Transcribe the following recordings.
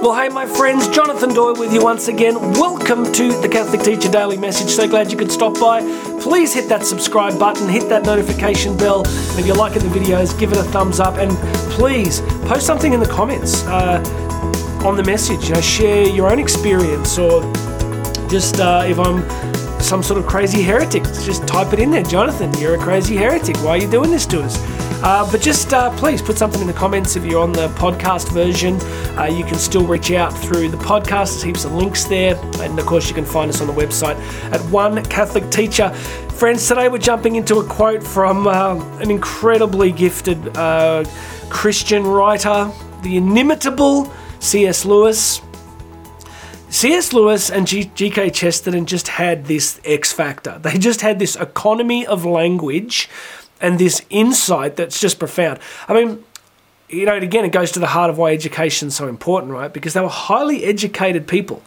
Well, hey, my friends, Jonathan Doyle with you once again. Welcome to the Catholic Teacher Daily Message. So glad you could stop by. Please hit that subscribe button, hit that notification bell. And if you're liking the videos, give it a thumbs up. And please post something in the comments uh, on the message. You know, share your own experience or just uh, if I'm some sort of crazy heretic, just type it in there. Jonathan, you're a crazy heretic. Why are you doing this to us? Uh, but just uh, please put something in the comments if you're on the podcast version. Uh, you can still reach out through the podcast. There's heaps of links there. And of course, you can find us on the website at One Catholic Teacher. Friends, today we're jumping into a quote from uh, an incredibly gifted uh, Christian writer, the inimitable C.S. Lewis. C.S. Lewis and G.K. Chesterton just had this X factor. They just had this economy of language and this insight that's just profound. I mean, you know, again, it goes to the heart of why education is so important, right? Because they were highly educated people.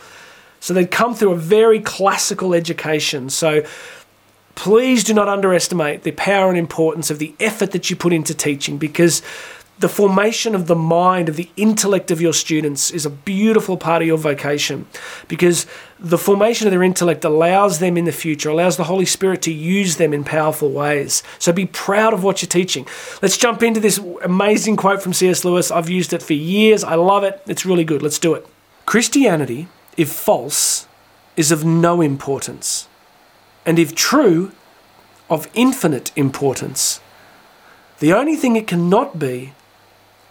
So they'd come through a very classical education. So please do not underestimate the power and importance of the effort that you put into teaching because the formation of the mind, of the intellect of your students is a beautiful part of your vocation because the formation of their intellect allows them in the future, allows the Holy Spirit to use them in powerful ways. So be proud of what you're teaching. Let's jump into this amazing quote from C.S. Lewis. I've used it for years. I love it. It's really good. Let's do it. Christianity, if false, is of no importance, and if true, of infinite importance. The only thing it cannot be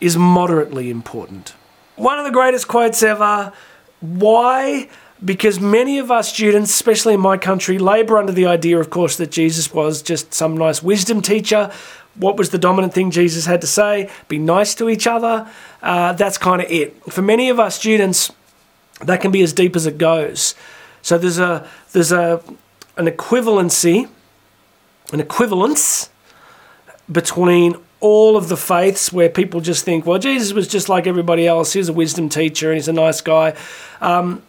is moderately important. One of the greatest quotes ever. Why? Because many of us students, especially in my country, labour under the idea, of course, that Jesus was just some nice wisdom teacher. What was the dominant thing Jesus had to say? Be nice to each other. Uh, that's kind of it. For many of our students, that can be as deep as it goes. So there's a there's a an equivalency, an equivalence between all of the faiths where people just think, well, Jesus was just like everybody else. He was a wisdom teacher and he's a nice guy. Um,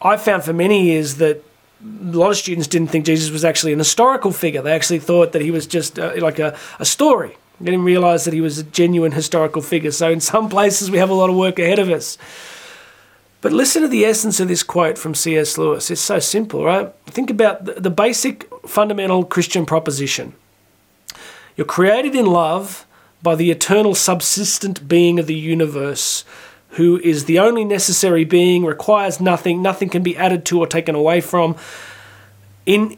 I found for many years that a lot of students didn't think Jesus was actually an historical figure. They actually thought that he was just uh, like a, a story. They didn't realize that he was a genuine historical figure. So, in some places, we have a lot of work ahead of us. But listen to the essence of this quote from C.S. Lewis. It's so simple, right? Think about the basic fundamental Christian proposition. You're created in love by the eternal subsistent being of the universe, who is the only necessary being, requires nothing, nothing can be added to or taken away from. In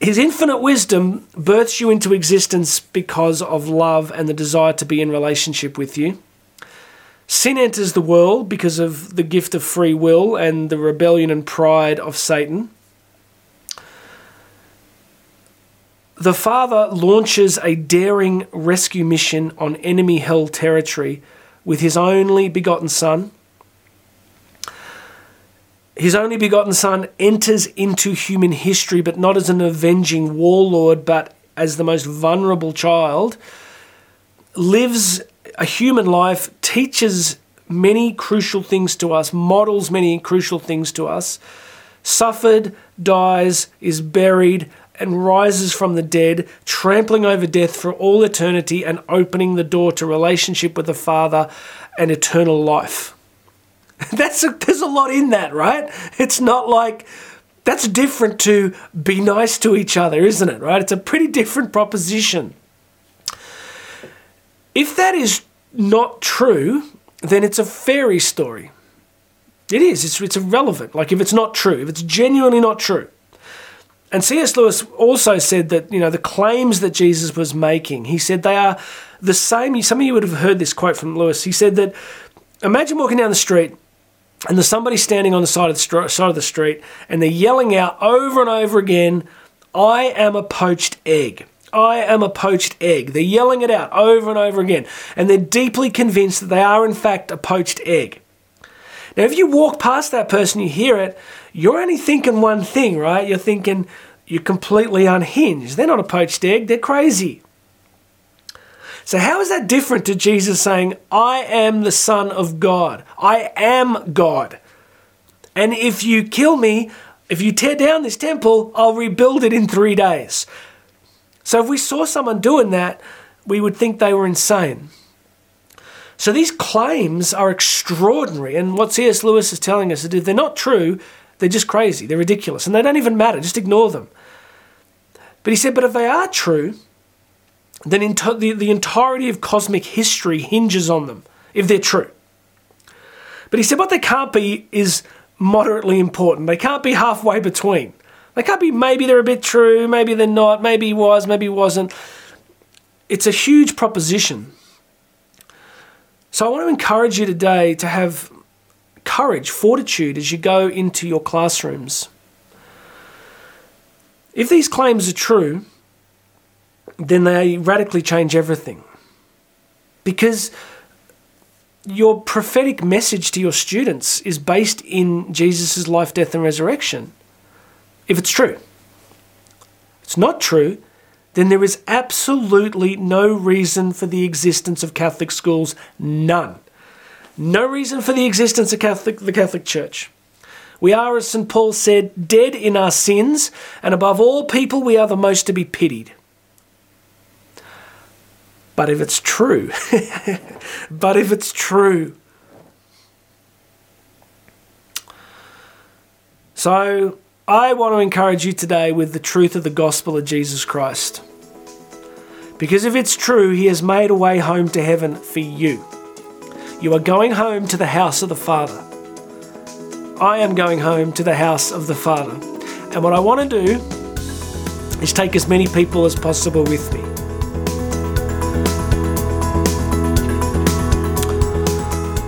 his infinite wisdom births you into existence because of love and the desire to be in relationship with you. Sin enters the world because of the gift of free will and the rebellion and pride of Satan. The father launches a daring rescue mission on enemy held territory with his only begotten son. His only begotten son enters into human history, but not as an avenging warlord, but as the most vulnerable child, lives a human life, teaches many crucial things to us, models many crucial things to us, suffered, dies, is buried, and rises from the dead, trampling over death for all eternity and opening the door to relationship with the Father and eternal life. That's a, there's a lot in that, right? It's not like that's different to be nice to each other, isn't it? Right? It's a pretty different proposition. If that is not true, then it's a fairy story. It is. It's, it's irrelevant. Like if it's not true, if it's genuinely not true, and C.S. Lewis also said that, you know, the claims that Jesus was making, he said they are the same. Some of you would have heard this quote from Lewis. He said that imagine walking down the street and there's somebody standing on the side of the, side of the street and they're yelling out over and over again, I am a poached egg. I am a poached egg. They're yelling it out over and over again. And they're deeply convinced that they are, in fact, a poached egg. Now, if you walk past that person, you hear it, you're only thinking one thing, right? You're thinking you're completely unhinged. They're not a poached egg, they're crazy. So, how is that different to Jesus saying, I am the Son of God? I am God. And if you kill me, if you tear down this temple, I'll rebuild it in three days. So, if we saw someone doing that, we would think they were insane. So these claims are extraordinary. And what C.S. Lewis is telling us is if they're not true, they're just crazy, they're ridiculous, and they don't even matter. Just ignore them. But he said, but if they are true, then the, the entirety of cosmic history hinges on them, if they're true. But he said what they can't be is moderately important. They can't be halfway between. They can't be maybe they're a bit true, maybe they're not, maybe he was, maybe he wasn't. It's a huge proposition. So I want to encourage you today to have courage, fortitude as you go into your classrooms. If these claims are true, then they radically change everything. Because your prophetic message to your students is based in Jesus' life, death, and resurrection. If it's true. It's not true, then there is absolutely no reason for the existence of Catholic schools. None. No reason for the existence of Catholic, the Catholic Church. We are, as St. Paul said, dead in our sins, and above all people, we are the most to be pitied. But if it's true, but if it's true, so I want to encourage you today with the truth of the gospel of Jesus Christ. Because if it's true, He has made a way home to heaven for you. You are going home to the house of the Father. I am going home to the house of the Father. And what I want to do is take as many people as possible with me.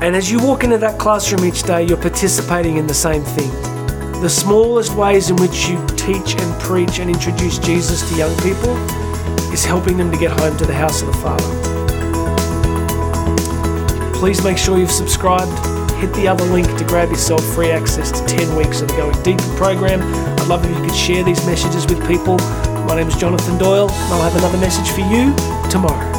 And as you walk into that classroom each day, you're participating in the same thing. The smallest ways in which you teach and preach and introduce Jesus to young people is helping them to get home to the house of the Father. Please make sure you've subscribed. Hit the other link to grab yourself free access to 10 weeks of the Going Deeper program. I'd love if you could share these messages with people. My name is Jonathan Doyle, and I'll have another message for you tomorrow.